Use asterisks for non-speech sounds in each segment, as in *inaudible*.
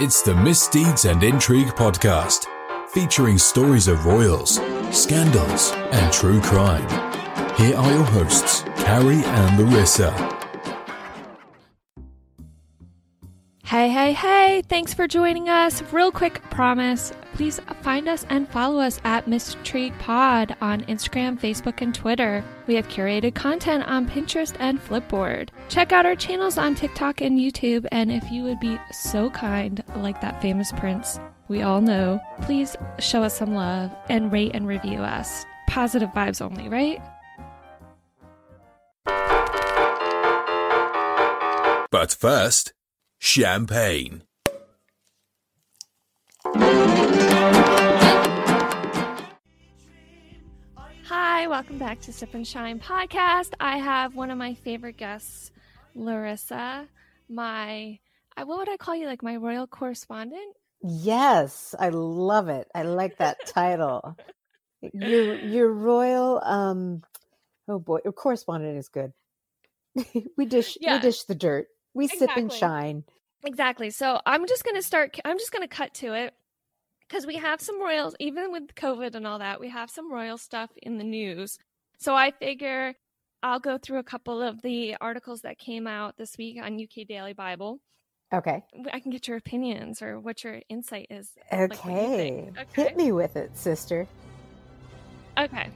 It's the Misdeeds and Intrigue podcast, featuring stories of royals, scandals, and true crime. Here are your hosts, Carrie and Larissa. Hey, hey, hey, thanks for joining us. Real quick promise please find us and follow us at MisIntrigue Pod on Instagram, Facebook, and Twitter. We have curated content on Pinterest and Flipboard. Check out our channels on TikTok and YouTube, and if you would be so kind, like that famous prince we all know, please show us some love and rate and review us. Positive vibes only, right? But first, champagne. Hi, welcome back to Sip and Shine podcast. I have one of my favorite guests, Larissa, my what would I call you like my royal correspondent? Yes, I love it. I like that *laughs* title. Your your royal um oh boy, correspondent is good. *laughs* we dish Yeah. we dish the dirt. We sip and shine. Exactly. So I'm just going to start, I'm just going to cut to it because we have some royals, even with COVID and all that, we have some royal stuff in the news. So I figure I'll go through a couple of the articles that came out this week on UK Daily Bible. Okay. I can get your opinions or what your insight is. like you Okay. think. Okay. Hit me with it, sister. Okay.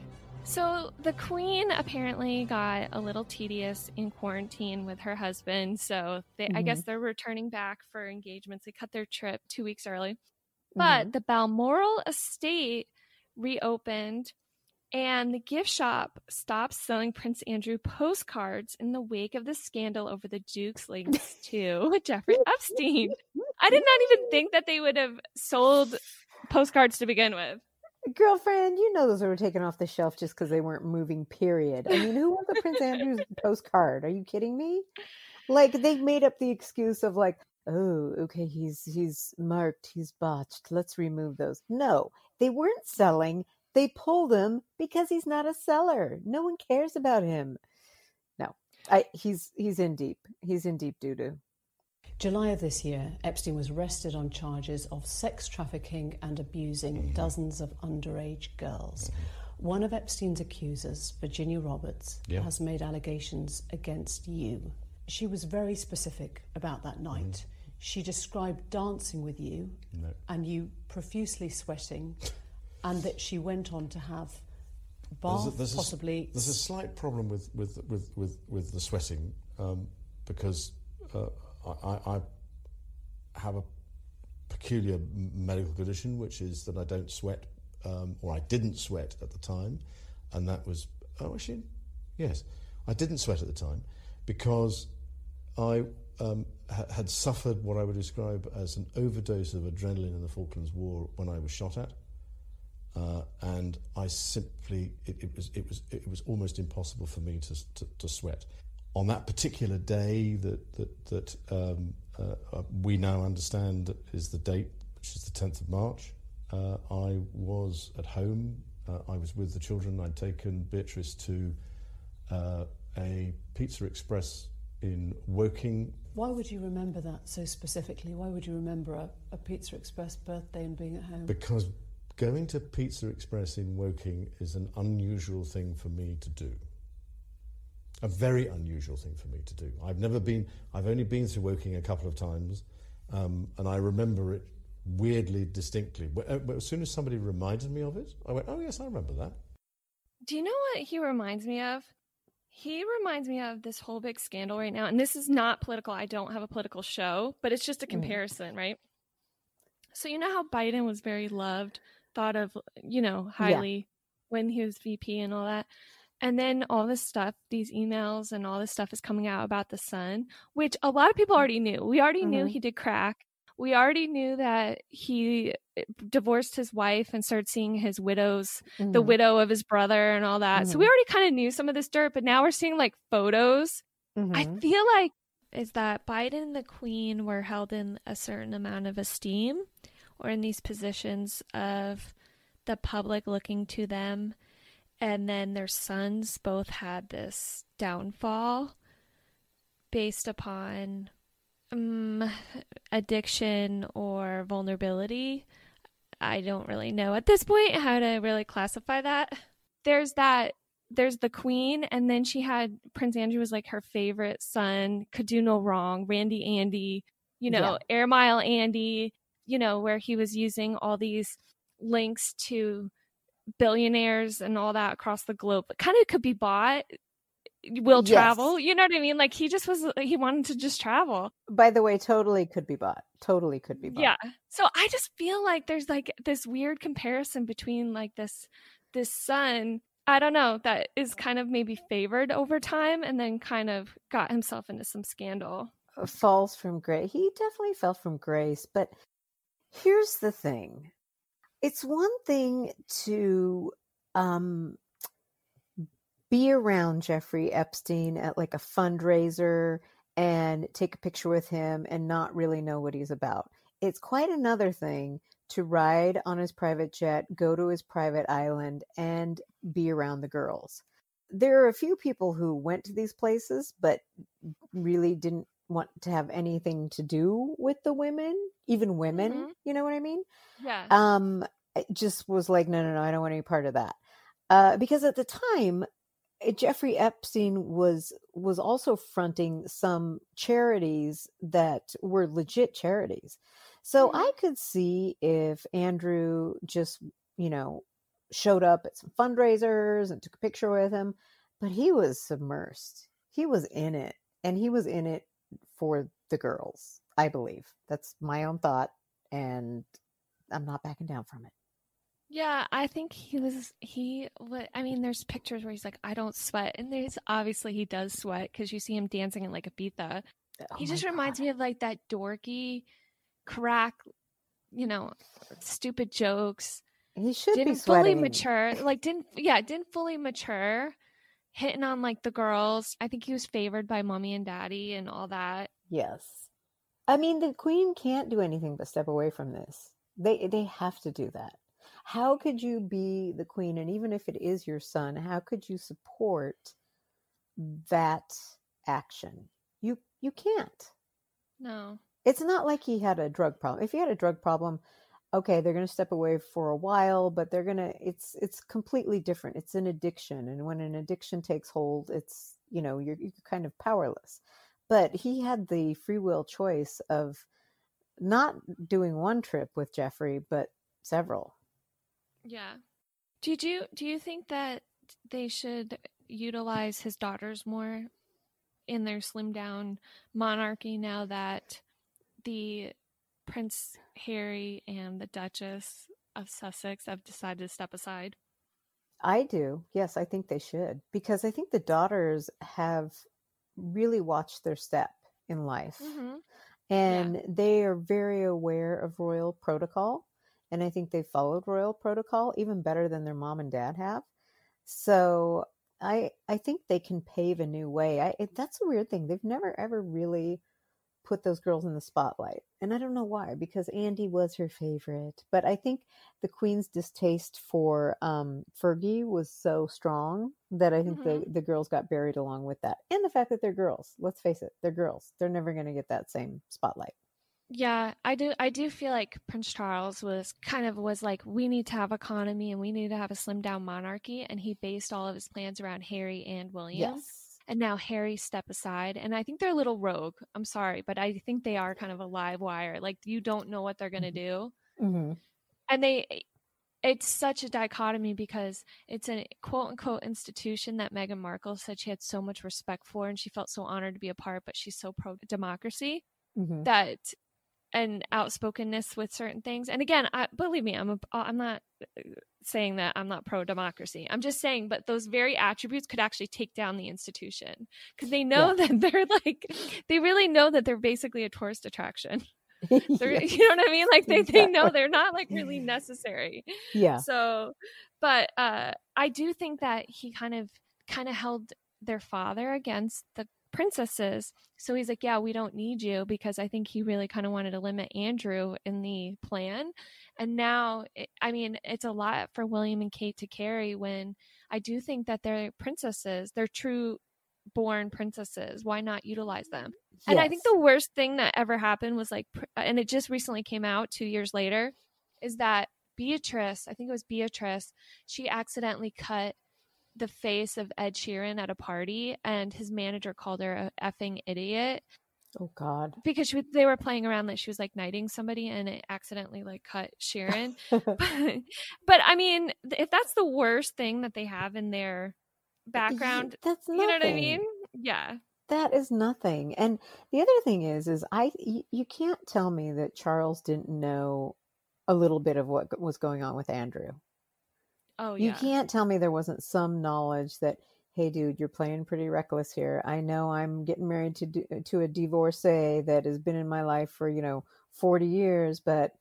So the queen apparently got a little tedious in quarantine with her husband. So they, I guess mm-hmm. they're returning back for engagements. They cut their trip two weeks early. But mm-hmm. the Balmoral estate reopened and the gift shop stopped selling Prince Andrew postcards in the wake of the scandal over the Duke's links *laughs* to *laughs* Jeffrey Epstein. I did not even *laughs* think that they would have sold postcards to begin with. Girlfriend, you know those were taken off the shelf just because they weren't moving, period. I mean, who wants a Prince Andrew's *laughs* postcard? Are you kidding me? Like they made up the excuse of like, oh, okay, he's he's marked, he's botched. Let's remove those. No, they weren't selling. They pulled him because he's not a seller. No one cares about him. No. I he's he's in deep. He's in deep doo doo. July of this year, Epstein was arrested on charges of sex trafficking and abusing dozens of underage girls. One of Epstein's accusers, Virginia Roberts, Yeah. has made allegations against you. She was very specific about that night. She described dancing with you No. and you profusely sweating, and that she went on to have There's bath, a, there's a s- possibly. there's a slight problem with with with with, with the sweating um, because uh, I, I have a peculiar medical condition, which is that I don't sweat, um, or I didn't sweat at the time, and that was oh actually yes, I didn't sweat at the time because I um, ha- had suffered what I would describe as an overdose of adrenaline in the Falklands War when I was shot at. uh, and I simply it, it was it was it was almost impossible for me to to, to sweat. On that particular day that that that um, uh, uh, we now understand is the date, which is the tenth of March. Uh, I was at home. Uh, I was with the children. I'd taken Beatrice to uh, a Pizza Express in Woking. Why would you remember that so specifically? Why would you remember a, a Pizza Express birthday and being at home? Because going to Pizza Express in Woking is an unusual thing for me to do. A very unusual thing for me to do. I've never been, I've only been through Woking a couple of times, um, and I remember it weirdly distinctly. Wh- uh, As soon as somebody reminded me of it, I went, oh, yes, I remember that. Do you know what he reminds me of? He reminds me of this whole big scandal right now. And this is not political. I don't have a political show, but it's just a comparison, right? So, you know how Biden was very loved, thought of, you know, highly when he was VP and all that. And then all this stuff, these emails and all this stuff is coming out about the son, which a lot of people already knew. We already knew Mhm. he did crack. We already knew that he eh, divorced his wife and started seeing his widow's the Mhm. widow of his brother and all that. So we Mhm. already kind of knew some of this dirt, but now we're seeing like photos. I Mhm. feel like is that Biden and the Queen were held in a certain amount of esteem or in these positions of the public looking to them. And then their sons both had this downfall based upon um, addiction or vulnerability. I don't really know at this point how to really classify that. There's that there's the queen and then she had Prince Andrew was like her favorite son, could do no wrong, Randy Andy, you know, yeah. Air Mile Andy, you know, where he was using all these links to billionaires and all that across the globe. Kind of could be bought will travel. Yes. You know what I mean? Like he just was he wanted to just travel. By the way, totally could be bought. Totally could be bought. Yeah. So I just feel like there's like this weird comparison between like this this son I don't know, that is kind of maybe favored over time and then kind of got himself into some scandal. Uh, falls from grace. He definitely fell from grace, but here's the thing. It's one thing to um be around Jeffrey Epstein at like a fundraiser and take a picture with him and not really know what he's about. It's quite another thing to ride on his private jet, go to his private island, and be around the girls. There are a few people who went to these places, but really didn't want to have anything to do with the women, even women. Mm-hmm. You know what I mean? Yeah. Um, it just was like, no, no, no, I don't want any part of that. Uh, because at the time, Jeffrey Epstein was was also fronting some charities that were legit charities. So mm-hmm. I could see if Andrew just, you know, showed up at some fundraisers and took a picture with him, but he was submersed. He was in it and he was in it for the girls, I believe. That's my own thought and I'm not backing down from it. Yeah, I think he was he. What I mean, there's pictures where he's like, "I don't sweat," and there's obviously he does sweat because you see him dancing in like Ibiza. Oh he just reminds me of like that dorky, crack, you know, stupid jokes. He should didn't be fully mature. Like didn't yeah didn't fully mature, hitting on like the girls. I think he was favored by mommy and daddy and all that. Yes, I mean the queen can't do anything but step away from this. They they have to do that. How could you be the queen? And even if it is your son how could you support that action? You you can't. No. It's not like he had a drug problem. If he had a drug problem okay they're going to step away for a while but they're going to it's it's completely different it's an addiction and when an addiction takes hold it's you know you're, you're kind of powerless but he had the free will choice of not doing one trip with jeffrey but several yeah. Did you do you think that they should utilize his daughters more in their slim down monarchy now that the Prince Harry and the Duchess of Sussex have decided to step aside? I do. Yes, I think they should because I think the daughters have really watched their step in life. Mm-hmm. And yeah. they are very aware of royal protocol and I think they followed royal protocol even better than their mom and dad have. So I I think they can pave a new way. I it, that's a weird thing. They've never ever really put those girls in the spotlight. And I don't know why because Andy was her favorite, but I think the queen's distaste for um Fergie was so strong that I think mm-hmm. the the girls got buried along with that. And the fact that they're girls. Let's face it, they're girls. They're never going to get that same spotlight. Yeah, I do. I do feel like Prince Charles was kind of was like, we need to have economy and we need to have a slim down monarchy, and he based all of his plans around Harry and William. Yes. And now Harry step aside, and I think they're a little rogue. I'm sorry, but I think they are kind of a live wire. Like you don't know what they're gonna mm-hmm. do, mm-hmm. and they. It's such a dichotomy because it's a quote unquote institution that Meghan Markle said she had so much respect for and she felt so honored to be a part, but she's so pro democracy mm-hmm. that and outspokenness with certain things. And again, I, believe me, I'm a, I'm not uh, saying that I'm not pro democracy. I'm just saying, but those very attributes could actually take down the institution because they know yeah. that *laughs* they're like they really know that they're basically a tourist attraction. *laughs* yeah. You know what I mean? Like they exactly. they know they're not like really *laughs* necessary. Yeah. So, but uh, I do think that he kind of kind of held their father against the princesses. So he's like, Yeah, we don't need you because I think he really kind of wanted to limit Andrew in the plan. And now, it, I mean, it's a lot for William and Kate to carry when I do think that they're princesses. They're true born princesses. Why not utilize them? Yes. And I think the worst thing that ever happened was like, uh, and it just recently came out two years later, is that Beatrice, I think it was Beatrice, she accidentally cut the face of Ed Sheeran at a party, and his manager called her a effing idiot. Oh God! Because she, they were playing around like she was like knighting somebody, and it accidentally like cut Sheeran. but, *laughs* *laughs* but I mean, if that's the worst thing that they have in their background, that's nothing. you know what I mean? Yeah, that is nothing. And the other thing is, is I you can't tell me that Charles didn't know a little bit of what was going on with Andrew. Oh yeah. You can't tell me there wasn't some knowledge that hey dude you're playing pretty reckless here. I know i'm getting married to to a divorcee that has been in my life for you know 40 years but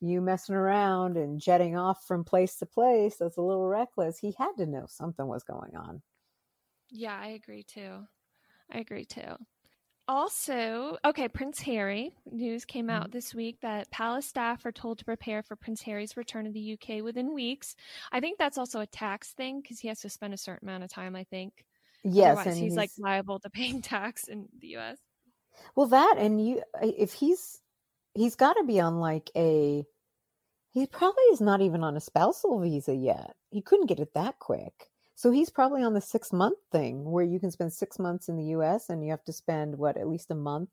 you messing around and jetting off from place to place that's a little reckless. He had to know something was going on. Yeah i agree too. I agree too also, okay, Prince Harry news came out mm-hmm. this week that palace staff are told to prepare for Prince Harry's return to the UK within weeks. I think that's also a tax thing because he has to spend a certain amount of time, I think. Yes, Otherwise, and he's, he's like liable to paying *laughs* tax in the US. Well, that and you if he's he's got to be on like a he probably is not even on a spousal visa yet. He couldn't get it that quick. So he's probably on the six month thing where you can spend six months in the US and you have to spend what, at least a month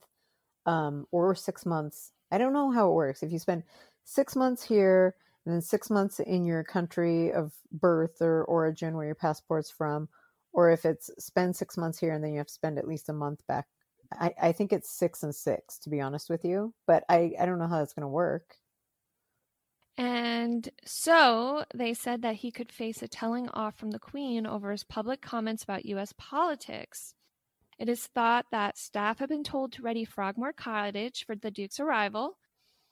um, or six months. I don't know how it works. If you spend six months here and then six months in your country of birth or origin where your passport's from, or if it's spend six months here and then you have to spend at least a month back. I, I think it's six and six, to be honest with you, but I, I don't know how that's going to work. And so they said that he could face a telling off from the Queen over his public comments about U.S. politics. It is thought that staff have been told to ready Frogmore Cottage for the Duke's arrival.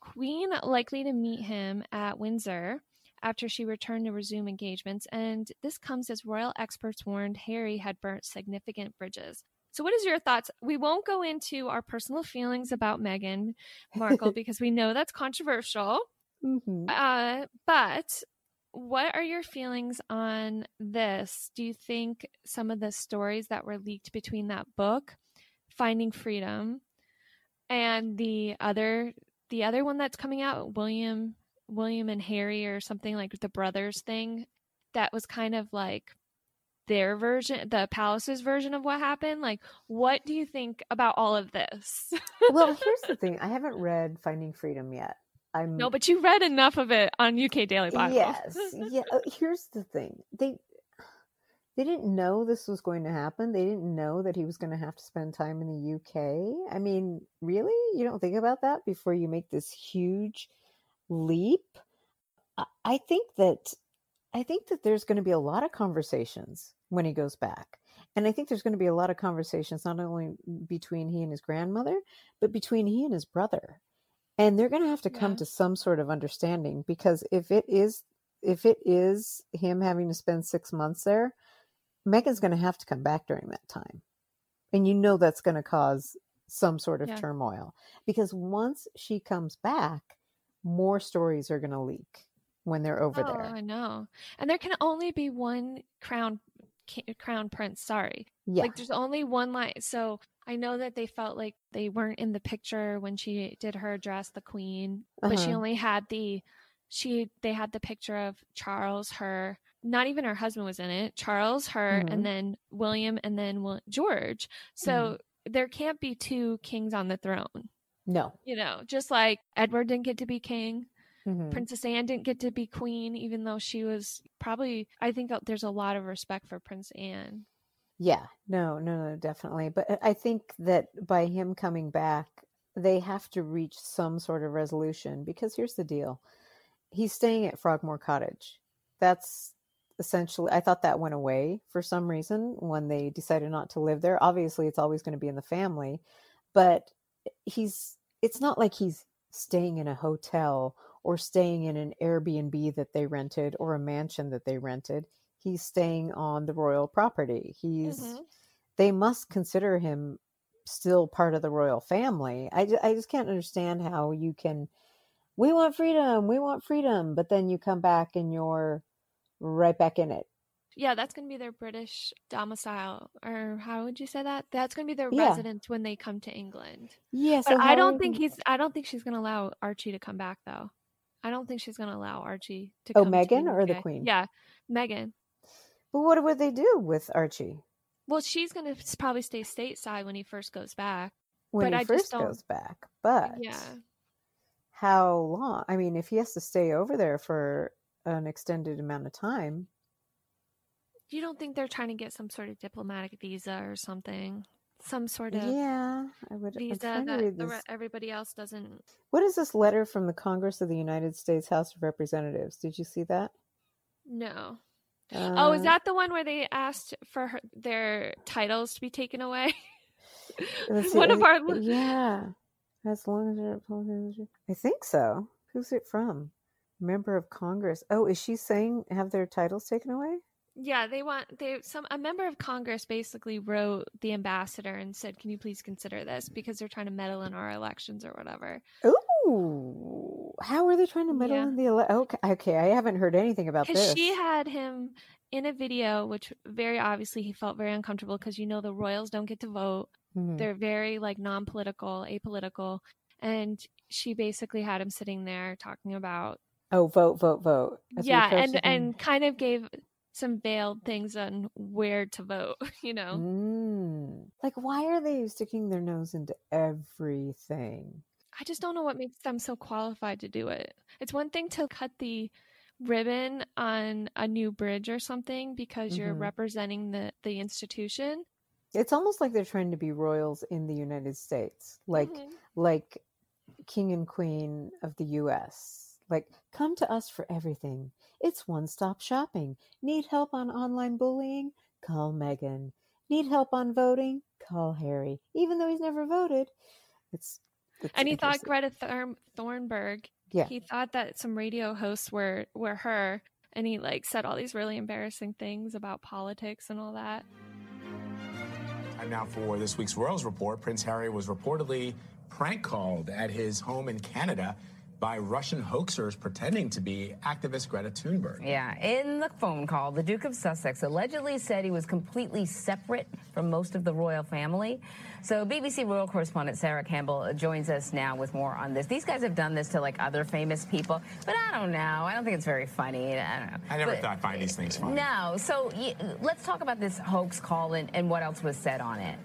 Queen likely to meet him at Windsor after she returned to resume engagements, and this comes as royal experts warned Harry had burnt significant bridges. So, what is your thoughts? We won't go into our personal feelings about Meghan Markle *laughs* because we know that's controversial. Mm-hmm. Uh, but what are your feelings on this? Do you think some of the stories that were leaked between that book, Finding Freedom, and the other the other one that's coming out, William William and Harry or something like the brothers thing, that was kind of like their version, the palace's version of what happened. Like, what do you think about all of this? well, here's *laughs* the thing: I haven't read Finding Freedom yet. I'm no, but you read enough of it on UK Daily Bible. Yes, *laughs* yeah. Uh, here's the thing: they they didn't know this was going to happen. They didn't know that he was going to have to spend time in the UK. I mean, really, you don't think about that before you make this huge leap. I think that I think that there's going to be a lot of conversations when he goes back. And I think there's going to be a lot of conversations not only between he and his grandmother, but between he and his brother and they're going to have to come yeah. to some sort of understanding because if it is if it is him having to spend six months there meghan's going to have to come back during that time and you know that's going to cause some sort of yeah. turmoil because once she comes back more stories are going to leak when they're over oh, there i know and there can only be one crown crown prince sorry yeah. like there's only one line so I know that they felt like they weren't in the picture when she did her address, the queen, but uh-huh. she only had the she they had the picture of Charles, her not even her husband was in it. Charles, her, mm-hmm. and then William, and then George. So mm-hmm. there can't be two kings on the throne. No, you know, just like Edward didn't get to be king. Mm-hmm. Princess Anne didn't get to be queen, even though she was probably. I think there's a lot of respect for Prince Anne. Yeah, no, no, no, definitely. But uh, I think that by him coming back, they have to reach some sort of resolution because here's the deal he's staying at Frogmore Cottage. That's essentially, I thought that went away for some reason when they decided not to live there. Obviously, it's always going to be in the family, but he's, it's not like he's staying in a hotel or staying in an Airbnb that they rented or a mansion that they rented he's staying on the royal property. He's mm-hmm. they must consider him still part of the royal family. I just, I just can't understand how you can we want freedom, we want freedom, but then you come back and you're right back in it. Yeah, that's going to be their British domicile, or how would you say that? That's going to be their Yeah. residence when they come to England. Yeah, so I don't think he's. I don't think she's going to allow Archie to come back, though. I don't think she's going to allow Archie to. Oh, come to or the Queen? Yeah, Meghan. But what would they do with Archie Well, she's going to probably stay stateside when he first goes back. when he I first goes back? But Yeah. how long? I mean, if he has to stay over there for an extended amount of time, You don't think they're trying to get some sort of diplomatic visa or something? Some sort of yeah, I would. Visa that everybody else doesn't. What is this letter from the Congress of the United States House of Representatives? Did you see that? No. Oh, is Uh, that the one where they asked for her, their titles to be taken away? *laughs* see, one of our. Yeah, as long as they're. I think so. Who's it from? Member of Congress. Oh, is she saying have their titles taken away? Yeah, they want they some a member of Congress basically wrote the ambassador and said, "Can you please consider this because they're trying to meddle in our elections or whatever." Ooh, how are they trying to meddle Yeah. in the ele- okay? Okay, I haven't heard anything about this. she had him in a video, which very obviously he felt very uncomfortable because you know the royals don't get to vote. Mhm. They're very like non-political, apolitical, and she basically had him sitting there talking about Oh, vote, vote, vote. we yeah, and and kind of gave some veiled things on where to vote. *laughs* You know, Mm. Like, why are they sticking their nose into everything? I just don't know what makes them so qualified to do it. It's one thing to cut the ribbon on a new bridge or something because you're Mhm. representing the the institution. It's almost like they're trying to be royals in the United States, like Mhm. like king and queen of the U.S. Like, come to us for everything. It's one-stop shopping. Need help on online bullying? Call Meghan. Need help on voting? Call Harry. Even though he's never voted, it's. It's and he thought. Greta Thurm- Thornburg. Yeah. He thought that some radio hosts were were her, and he like said all these really embarrassing things about politics and all that. Time now for this week's Royals Report. Prince Harry was reportedly prank called at his home in Canada by Russian hoaxers pretending to be activist Greta Thunberg. Yeah, in the phone call, the Duke of Sussex allegedly said he was completely separate from most of the royal family. So, BBC royal correspondent Sarah Campbell joins us now with more on this. These guys have done this to like other famous people, but I don't know. I don't think it's very funny. I don't know. I never But- thought find these things funny. No. So, y- let's talk about this hoax call and, and what else was said on it.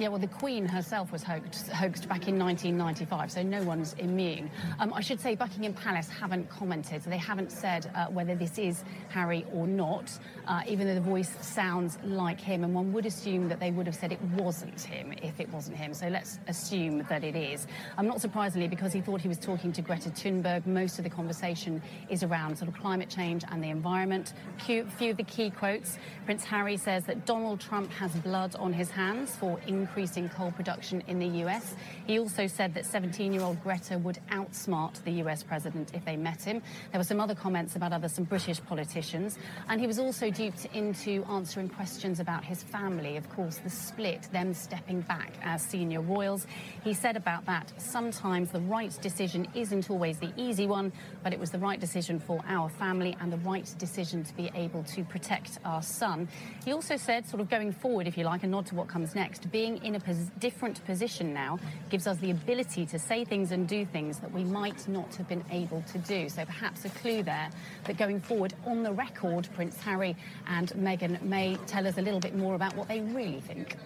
Yeah, well, the Queen herself was hoaxed, hoaxed back in 1995, so no one's immune. Um, I should say Buckingham Palace haven't commented, so they haven't said uh, whether this is Harry or not, uh, even though the voice sounds like him, and one would assume that they would have said it wasn't him if it wasn't him. So let's assume that it is. Um, not surprisingly, because he thought he was talking to Greta Thunberg, most of the conversation is around sort of climate change and the environment. Few, few of the key quotes. Prince Harry says that Donald Trump has blood on his hands for increasing coal production in the US. He also said that 17 year old Greta would outsmart the US president if they met him. There were some other comments about other some British politicians. And he was also duped into answering questions about his family. Of course, the split, them stepping back as senior royals. He said about that sometimes the right decision isn't always the easy one, but it was the right decision for our family and the right decision to be able to protect our son. He also said, sort of going forward, if you like, a nod to what comes next, being in a pos- different position now gives us the ability to say things and do things that we might not have been able to do. So perhaps a clue there that going forward, on the record, Prince Harry and Meghan may tell us a little bit more about what they really think.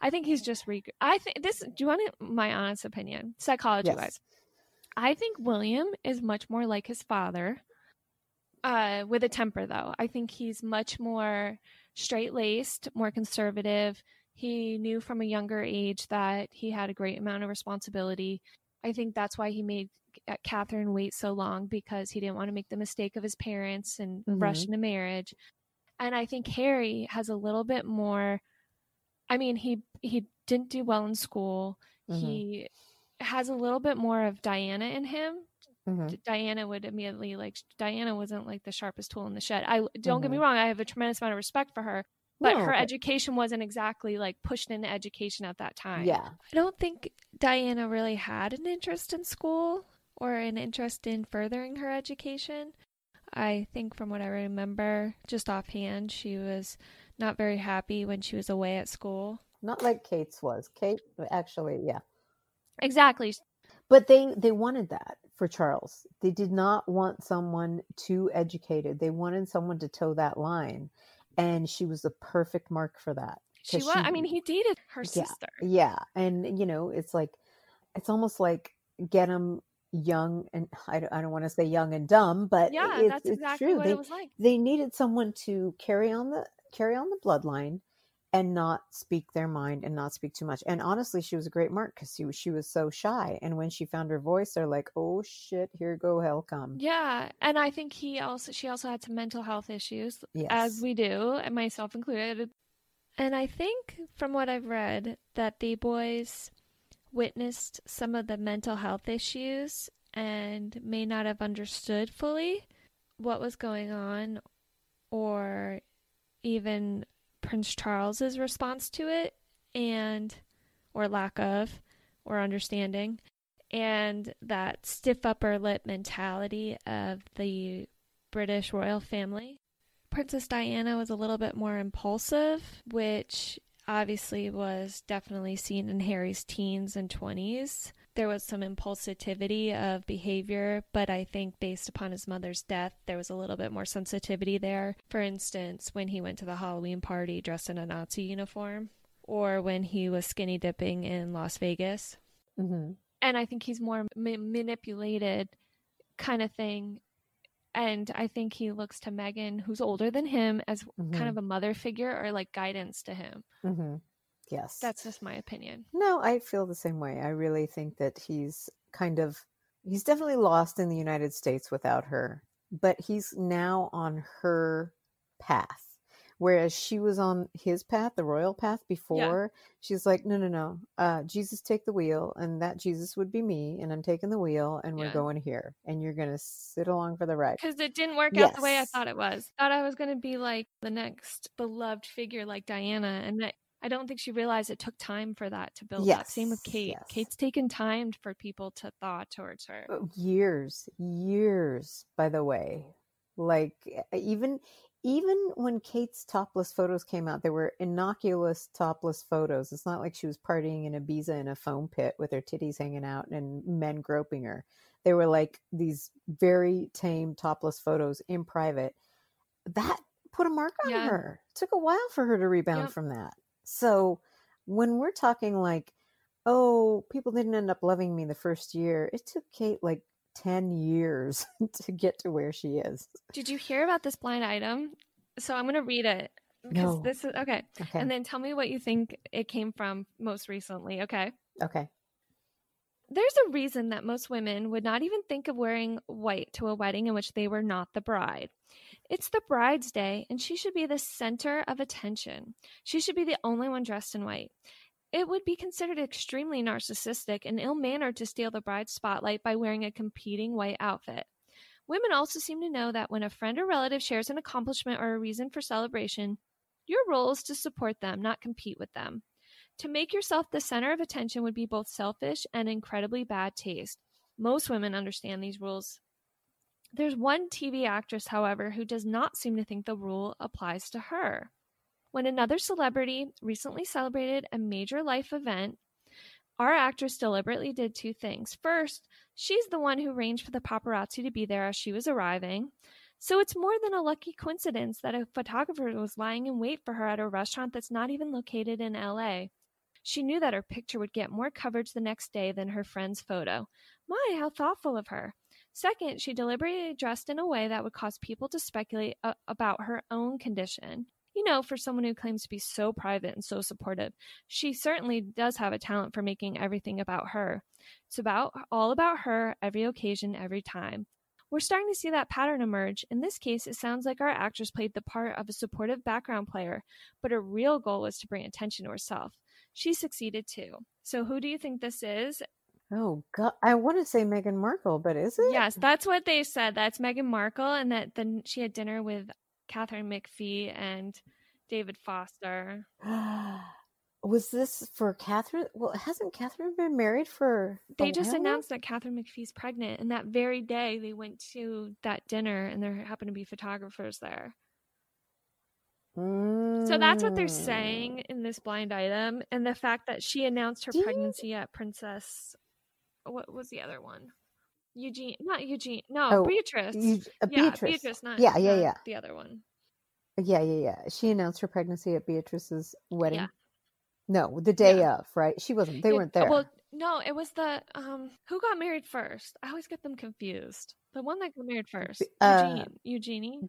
I think he's just re. I think this. Do you want my honest opinion? Psychology Yes. wise, I think William is much more like his father, uh, with a temper though. I think he's much more straight laced, more conservative. He knew from a younger age that he had a great amount of responsibility. I think that's why he made Catherine wait so long because he didn't want to make the mistake of his parents and rush Mhm. into marriage. And I think Harry has a little bit more. I mean, he he didn't do well in school. Mhm. He has a little bit more of Diana in him. Mhm. Diana would immediately like Diana wasn't like the sharpest tool in the shed. I don't get me Mhm. wrong, I have a tremendous amount of respect for her, but No, her but- education wasn't exactly like pushed into education at that time. Yeah. I don't think Diana really had an interest in school or an interest in furthering her education. I think from what I remember, just offhand, she was not very happy when she was away at school. Not like Kate's was. Kate actually, yeah. Exactly. But they they wanted that for Charles. They did not want someone too educated. They wanted someone to toe that line. And she was the perfect mark for that. She was. I mean, he dated her yeah, sister. Yeah. And, you know, it's like, it's almost like get them young and I don't, I don't want to say young and dumb, but Yeah, it's, that's it's exactly true. what they, it was like. they needed someone to carry on the carry on the bloodline and not speak their mind and not speak too much. And honestly, she was a great mark because she was she was so shy. And when she found her voice, they're like, "Oh shit, here go hell come." Yeah, and I think he also she also had some mental health issues, Yes. as we do, and myself included. And I think from what I've read that the boys witnessed some of the mental health issues and may not have understood fully what was going on or even Prince Charles's response to it and or lack of or understanding and that stiff upper lip mentality of the British royal family. Princess Diana was a little bit more impulsive, which obviously was definitely seen in Harry's teens and 20s. There was some impulsivity of behavior, but I think based upon his mother's death, there was a little bit more sensitivity there. For instance, when he went to the Halloween party dressed in a Nazi uniform, or when he was skinny dipping in Las Vegas hmm and I think he's more ma- manipulated kind of thing. And I think he looks to Meghan, who's older than him, as kind Mhm. of a mother figure or like guidance to him. hmm Yes. That's just my opinion. No, I feel the same way. I really think that he's kind of he's definitely lost in the United States without her, but he's now on her path. Whereas she was on his path, the royal path before, she's like, no, no, no. Uh, Jesus, take the wheel, and that Jesus would be me, and I'm taking the wheel, and we're Yeah. going here, and you're gonna sit along for the ride. Because it didn't work out the way I thought it was. Thought I was going to be like the next beloved figure like Diana. And that, I don't think she realized it took time for that to build up. Same with Kate. yes. Kate's taken time for people to thaw towards her. Uh, years years by the way like even even when kate's topless photos came out they were innocuous topless photos it's not like she was partying in ibiza in a foam pit with her titties hanging out and men groping her they were like these very tame topless photos in private that put a mark on Yeah. her it took a while for her to rebound Yep. from that so when we're talking like oh, people didn't end up loving me the first year. It took Kate like 10 years *laughs* to get to where she is. Did you hear about this blind item? So I'm going to read it. Because No. this is okay. Okay. And then tell me what you think it came from most recently, okay? okay. There's a reason that most women would not even think of wearing white to a wedding in which they were not the bride. It's the bride's day, and she should be the center of attention. She should be the only one dressed in white. It would be considered extremely narcissistic and ill mannered to steal the bride's spotlight by wearing a competing white outfit. Women also seem to know that when a friend or relative shares an accomplishment or a reason for celebration, your role is to support them, not compete with them. To make yourself the center of attention would be both selfish and incredibly bad taste. Most women understand these rules. There's one TV actress, however, who does not seem to think the rule applies to her. When another celebrity recently celebrated a major life event, our actress deliberately did two things. First, she's the one who arranged for the paparazzi to be there as she was arriving. So it's more than a lucky coincidence that a photographer was lying in wait for her at a restaurant that's not even located in LA. She knew that her picture would get more coverage the next day than her friend's photo. My, how thoughtful of her. Second, she deliberately dressed in a way that would cause people to speculate a- about her own condition. You know, for someone who claims to be so private and so supportive, she certainly does have a talent for making everything about her. It's about all about her, every occasion, every time. We're starting to see that pattern emerge. In this case, it sounds like our actress played the part of a supportive background player, but her real goal was to bring attention to herself. She succeeded too. So, who do you think this is? Oh, God. I want to say Meghan Markle, but is it? Yes, that's what they said. That's Meghan Markle, and that then she had dinner with Katharine McPhee and David Foster. *gasps* was this for Katharine? Well, hasn't Katharine been married for? They just announced that Katharine McPhee's pregnant, and that very day they went to that dinner, and there happened to be photographers there. Mm. So that's what they're saying in this blind item, and the fact that she announced her you- pregnancy at Princess. What was the other one? Eugene, not Eugene. No, Oh, Beatrice. You, uh, yeah, Beatrice. not Yeah, yeah, not yeah. The other one. Yeah, yeah, yeah. She announced her pregnancy at Beatrice's wedding. Yeah. No, the day of, right? She wasn't. They It- weren't there. Well, no, it was the um. Who got married first? I always get them confused. The one that got married first, uh, Eugene. Eugenie.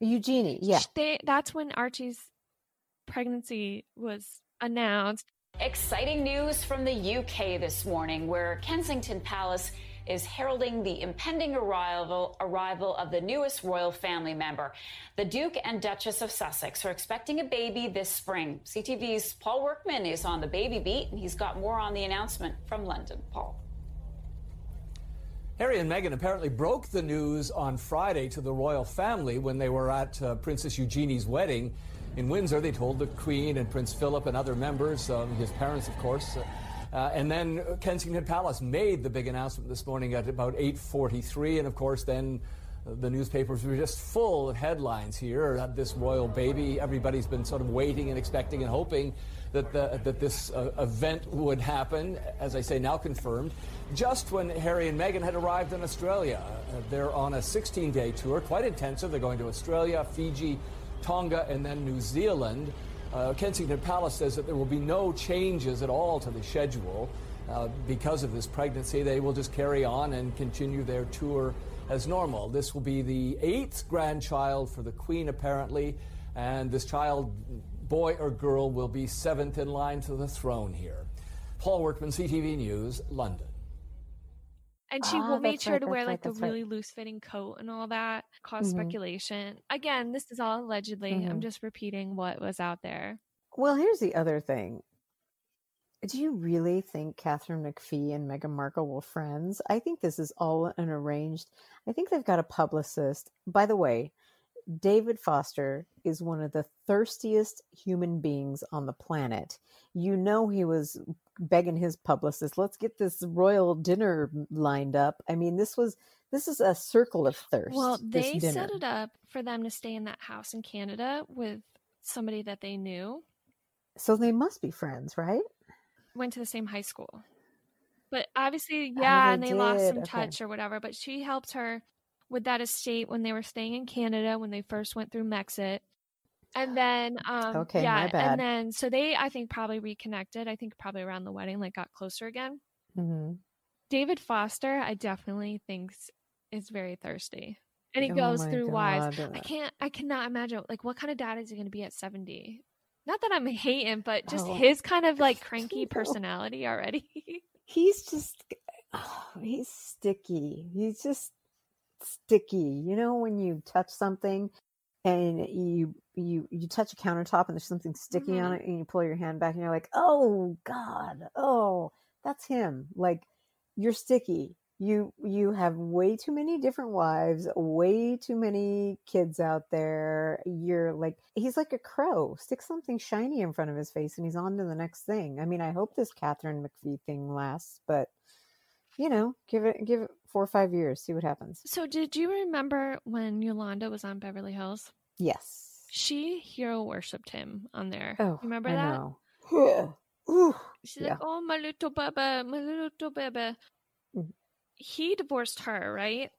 Eugenie. Yeah. They. That's when Archie's pregnancy was announced. Exciting news from the UK this morning, where Kensington Palace is heralding the impending arrival, arrival of the newest royal family member. The Duke and Duchess of Sussex are expecting a baby this spring. CTV's Paul Workman is on the baby beat, and he's got more on the announcement from London. Paul. Harry and Meghan apparently broke the news on Friday to the royal family when they were at uh, Princess Eugenie's wedding in Windsor. They told the Queen and Prince Philip and other members, um, his parents, of course. Uh, uh, and then Kensington Palace made the big announcement this morning at about 8:43, and of course, then uh, the newspapers were just full of headlines here. This royal baby, everybody's been sort of waiting and expecting and hoping that the, that this uh, event would happen. As I say, now confirmed. Just when Harry and Meghan had arrived in Australia, Uh, they're on a 16-day tour, quite intensive. They're going to Australia, Fiji, Tonga, and then New Zealand. Uh, Kensington Palace says that there will be no changes at all to the schedule uh, because of this pregnancy. They will just carry on and continue their tour as normal. This will be the eighth grandchild for the Queen, apparently, and this child, boy or girl, will be seventh in line to the throne here. Paul Workman, CTV News, London. And she will made sure right, to wear right, like the that's right. really loose fitting coat and all that. Cause Mhm. speculation. Again, this is all allegedly. I'm Mhm. just repeating what was out there. Well, here's the other thing. Do you really think Katharine McPhee and Meghan Markle were friends? I think this is all an arranged. I think they've got a publicist. By the way, David Foster is one of the thirstiest human beings on the planet. You know, he was begging his publicist, let's get this royal dinner lined up. I mean, this was this is a circle of thirst. Well, they set it up for them to stay in that house in Canada with somebody that they knew, So they must be friends, right? went to the same high school. But obviously, Oh, yeah, they and they lost some. Okay. touch or whatever. But she helped her with that estate when they were staying in Canada when they first went through Megxit. And then, um, Okay, yeah, and then so they, I think, probably reconnected. I think probably around the wedding, like got closer again. hmm David Foster, I definitely think is very thirsty, and he Oh goes through wives. God. I can't, I cannot imagine like what kind of dad is he going to be at seventy? Not that I'm *laughs* hating, but just Oh. his kind of like *laughs* cranky personality already. *laughs* he's just oh, *sighs* he's sticky he's just sticky you know when you touch something and you you you touch a countertop and there's something sticky on Mhm. it and you pull your hand back and you're like oh god oh that's him. Like you're sticky. You you have way too many different wives way too many kids out there. You're like he's like a crow. Stick something shiny in front of his face and he's on to the next thing. I mean i hope this katharine mcphee thing lasts but you know give it give it four or five years see what happens So, did you remember when Yolanda was on Beverly Hills? yes She hero worshipped him on there. oh You remember I that? know. Ooh, She's yeah. like, "Oh, my little baby, my little baby." Mhm. He divorced her, right?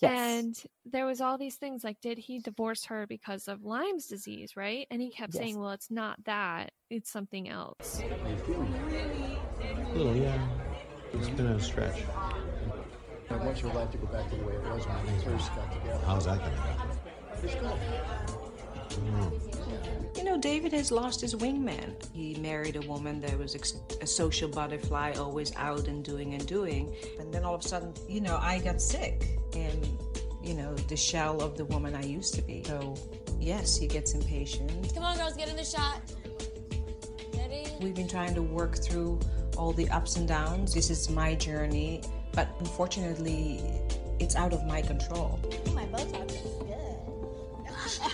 yes And there was all these things like, did he divorce her because of Lyme's disease, right? And he kept Yes. saying, well, it's not that; it's something else. A little, yeah. It's been a stretch. I want your life to go back to the way it was when we first got together. How's that gonna happen? It's good. You know, David has lost his wingman. He married a woman that was ex- a social butterfly, always out and doing and doing. And then all of a sudden, you know, I got sick and, you know, the shell of the woman I used to be. So, yes, he gets impatient. Come on, girls, get in the shot. Ready? We've been trying to work through all the ups and downs. This is my journey, but unfortunately, it's out of my control. My Botox is good.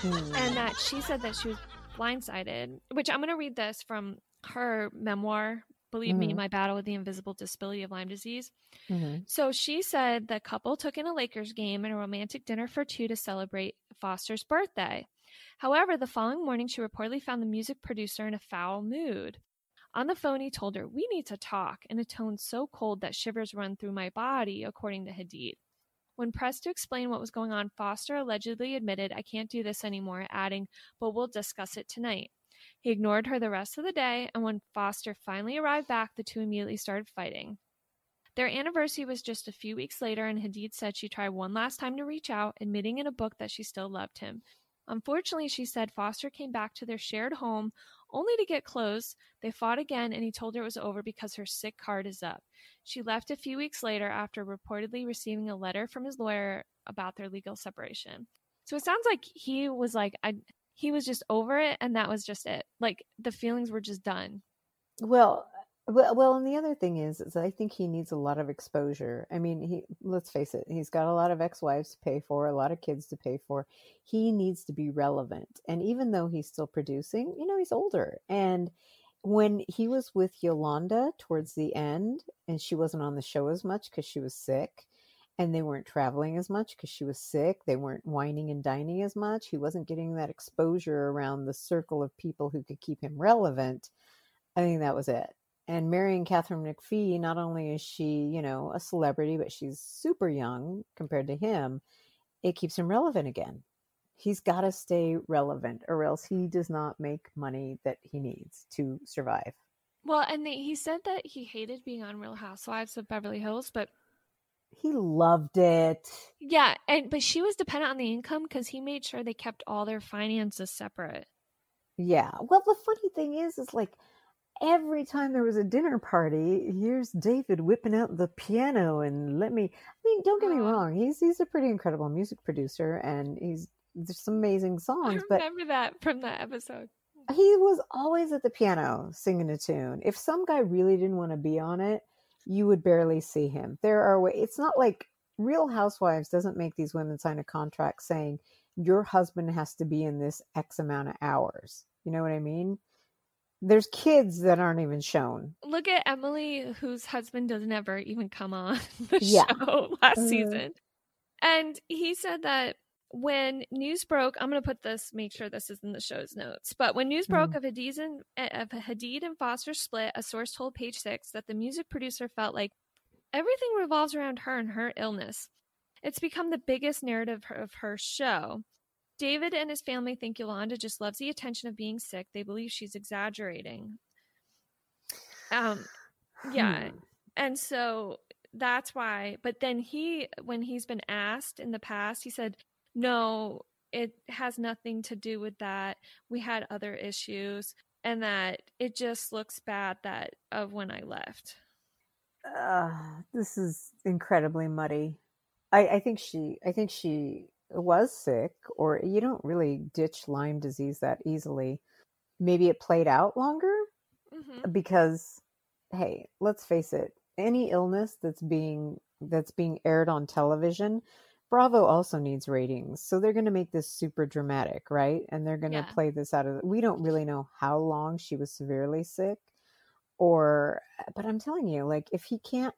*laughs* And that she said that she was blindsided, which I'm going to read this from her memoir, Believe Me, Mhm. My Battle with the Invisible Disability of Lyme Disease. Mhm. So she said the couple took in a Lakers game and a romantic dinner for two to celebrate Foster's birthday. However, the following morning, she reportedly found the music producer in a foul mood. On the phone, he told her, We need to talk, in a tone so cold that shivers run through my body, according to Hadid. When pressed to explain what was going on, Foster allegedly admitted, I can't do this anymore, adding, But we'll discuss it tonight. He ignored her the rest of the day, and when Foster finally arrived back, the two immediately started fighting. Their anniversary was just a few weeks later, and Hadid said she tried one last time to reach out, admitting in a book that she still loved him. Unfortunately, she said Foster came back to their shared home only to get close. They fought again, and he told her it was over because her sick card is up. She left a few weeks later after reportedly receiving a letter from his lawyer about their legal separation. So it sounds like he was like, I, he was just over it, and that was just it. Like the feelings were just done. Well, well, well, and the other thing is, is I think he needs a lot of exposure. I mean, he let's face it, he's got a lot of ex-wives to pay for, a lot of kids to pay for. He needs to be relevant. And even though he's still producing, you know, he's older. And when he was with Yolanda towards the end, and she wasn't on the show as much because she was sick, and they weren't traveling as much because she was sick, they weren't whining and dining as much. He wasn't getting that exposure around the circle of people who could keep him relevant. I think that was it. And marrying Katharine McPhee, not only is she, you know, a celebrity, but she's super young compared to him. It keeps him relevant again. He's got to stay relevant, or else he does not make money that he needs to survive. Well, and they, he said that he hated being on Real Housewives of Beverly Hills, but He loved it. yeah, and but she was dependent on the income because he made sure they kept all their finances separate. Yeah. Well, the funny thing is, is like every time there was a dinner party, here's David whipping out the piano and let me. I mean, don't get me wrong. He's he's a pretty incredible music producer, and he's there's some amazing I songs. But remember that from that episode. he was always at the piano singing a tune. If some guy really didn't want to be on it, you would barely see him. There are ways. It's not like Real Housewives doesn't make these women sign a contract saying your husband has to be in this X amount of hours. You know what I mean? There's kids that aren't even shown. Look at Emily, whose husband doesn't ever even come on *laughs* the Yeah. show last Mhm. season. And he said that when news broke, I'm going to put this, make sure this is in the show's notes. But when news broke Mhm. of Hadid and of Hadid and Foster's split, a source told Page Six that the music producer felt like everything revolves around her and her illness. It's become the biggest narrative of her show. David and his family think Yolanda just loves the attention of being sick. They believe she's exaggerating. Um, yeah. Hmm. And so that's why, but then he, when he's been asked in the past, he said, no, it has nothing to do with that. We had other issues and that it just looks bad that of when I left. Uh, this is incredibly muddy. I, I think she I think she was sick, or you don't really ditch Lyme disease that easily. Maybe it played out longer Mhm. because hey, let's face it, any illness that's being that's being aired on television, Bravo also needs ratings. So they're going to make this super dramatic, right? And they're going to Yeah. play this out of we don't really know how long she was severely sick or but I'm telling you, like if he can't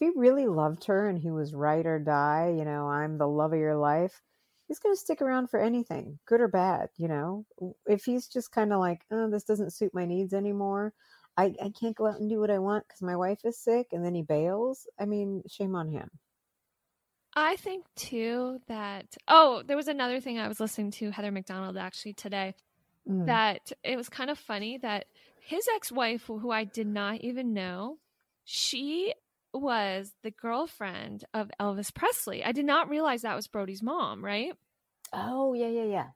if he really loved her and he was right or die, you know, I'm the love of your life, he's going to stick around for anything, good or bad, you know. If he's just kind of like, oh, this doesn't suit my needs anymore, I, I can't go out and do what I want because my wife is sick, and then he bails, I mean, shame on him. I think too that, oh, there was another thing I was listening to Heather McDonald actually today Mm. that it was kind of funny that his ex-wife who I did not even know she was the girlfriend of Elvis Presley. I did not realize that was Brody's mom, right? Oh, yeah, yeah, yeah.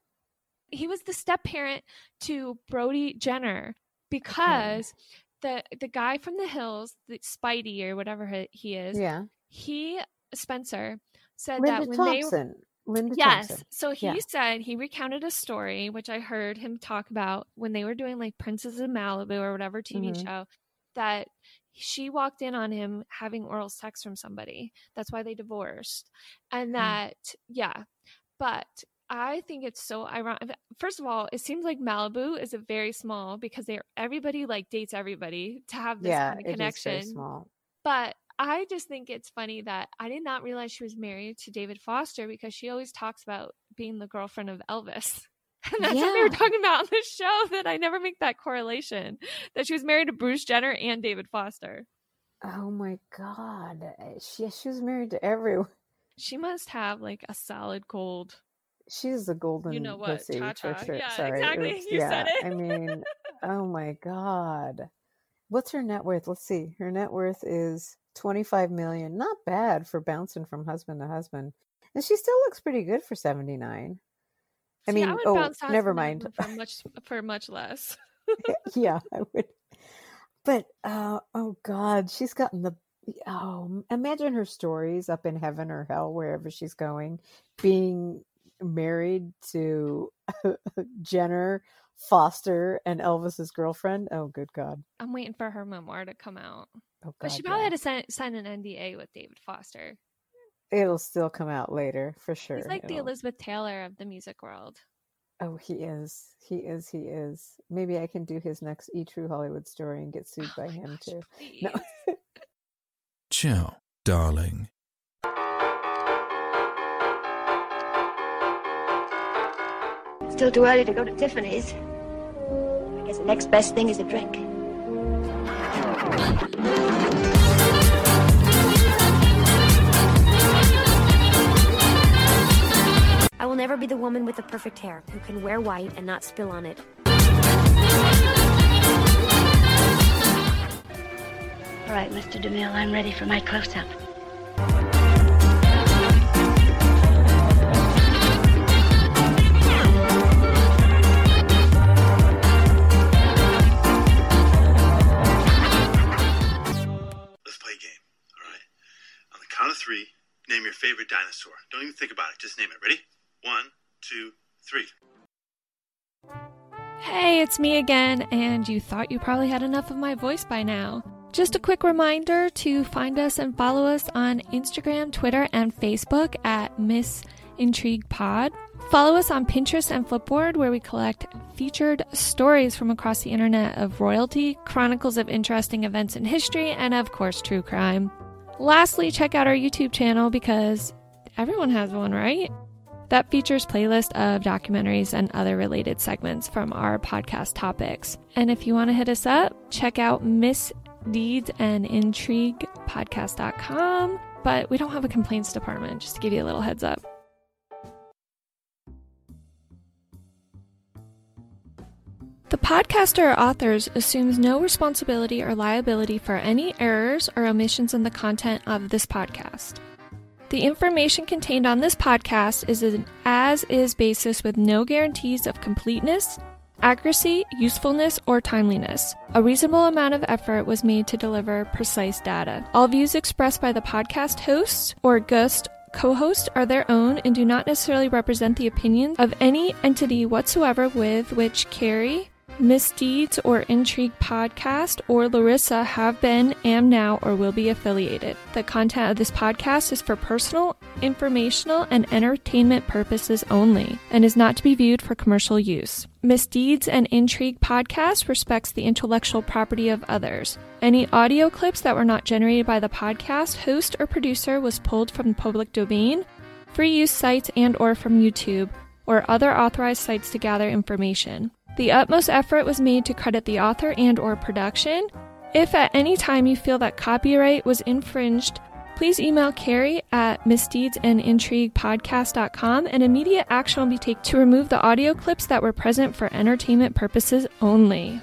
He was the step parent to Brody Jenner because the the guy from the hills, the Spidey or whatever he- he is, Yeah. he Spencer said Linda that when they Linda yes. Thompson. So he Yeah. said he recounted a story, which I heard him talk about when they were doing like Princes of Malibu or whatever TV Mhm. show, that she walked in on him having oral sex from somebody. That's why they divorced. And Hmm. that, yeah. But I think it's so ironic. First of all, it seems like Malibu is a very small because they are, everybody like dates everybody to have this yeah, kind of it is very connection. small. But I just think it's funny that I did not realize she was married to David Foster because she always talks about being the girlfriend of Elvis. And *laughs* that's yeah. what they were talking about on the show that I never make that correlation that she was married to Bruce Jenner and David Foster. Oh my God. Uh, she, she was married to everyone. She must have like a solid gold. She's a golden you know what, pussy cha-cha. for sure. Yeah, Sorry. exactly. Was, you yeah, said it. I mean, *laughs* oh my God. What's her net worth? Let's see. Her net worth is 25 million. Not bad for bouncing from husband to husband. And she still looks pretty good for 79. I mean, oh, never mind. For much for much less. *laughs* yeah, I would. But uh, oh God, she's gotten the oh. Imagine her stories up in heaven or hell, wherever she's going, being married to *laughs* Jenner Foster and Elvis's girlfriend. Oh, good God! I'm waiting for her memoir to come out. Oh, God, but she probably yeah. had to sign, sign an NDA with David Foster. It'll still come out later for sure. He's like the It'll- Elizabeth Taylor of the music world. Oh, he is. He is. He is. Maybe I can do his next E True Hollywood story and get sued Oh by him too. No. *laughs* Ciao, darling. Still too early to go to Tiffany's. I guess the next best thing is a drink. Never be the woman with the perfect hair who can wear white and not spill on it. All right, Mr. DeMille, I'm ready for my close-up. Let's two, three. Hey, it's me again, and you thought you probably had enough of my voice by now. Just a quick reminder to find us and follow us on Instagram, Twitter, and Facebook at Miss Intrigue Pod. Follow us on Pinterest and Flipboard, where we collect featured stories from across the internet of royalty, chronicles of interesting events in history, and of course, true crime. Lastly, check out our YouTube channel because everyone has one, right? That features playlist of documentaries and other related segments from our podcast topics. And if you want to hit us up, check out Miss Deeds and Intrigue podcast.com. But we don't have a complaints department, just to give you a little heads up. The podcaster or authors assumes no responsibility or liability for any errors or omissions in the content of this podcast. The information contained on this podcast is an as is basis with no guarantees of completeness, accuracy, usefulness, or timeliness. A reasonable amount of effort was made to deliver precise data. All views expressed by the podcast hosts or guest co host are their own and do not necessarily represent the opinions of any entity whatsoever with which Carrie, Misdeeds or Intrigue podcast or Larissa have been, am now, or will be affiliated. The content of this podcast is for personal, informational, and entertainment purposes only and is not to be viewed for commercial use. Misdeeds and Intrigue podcast respects the intellectual property of others. Any audio clips that were not generated by the podcast host or producer was pulled from the public domain, free use sites and or from YouTube or other authorized sites to gather information. The utmost effort was made to credit the author and or production. If at any time you feel that copyright was infringed, please email Carrie at misdeedsandintriguepodcast.com and immediate action will be taken to remove the audio clips that were present for entertainment purposes only.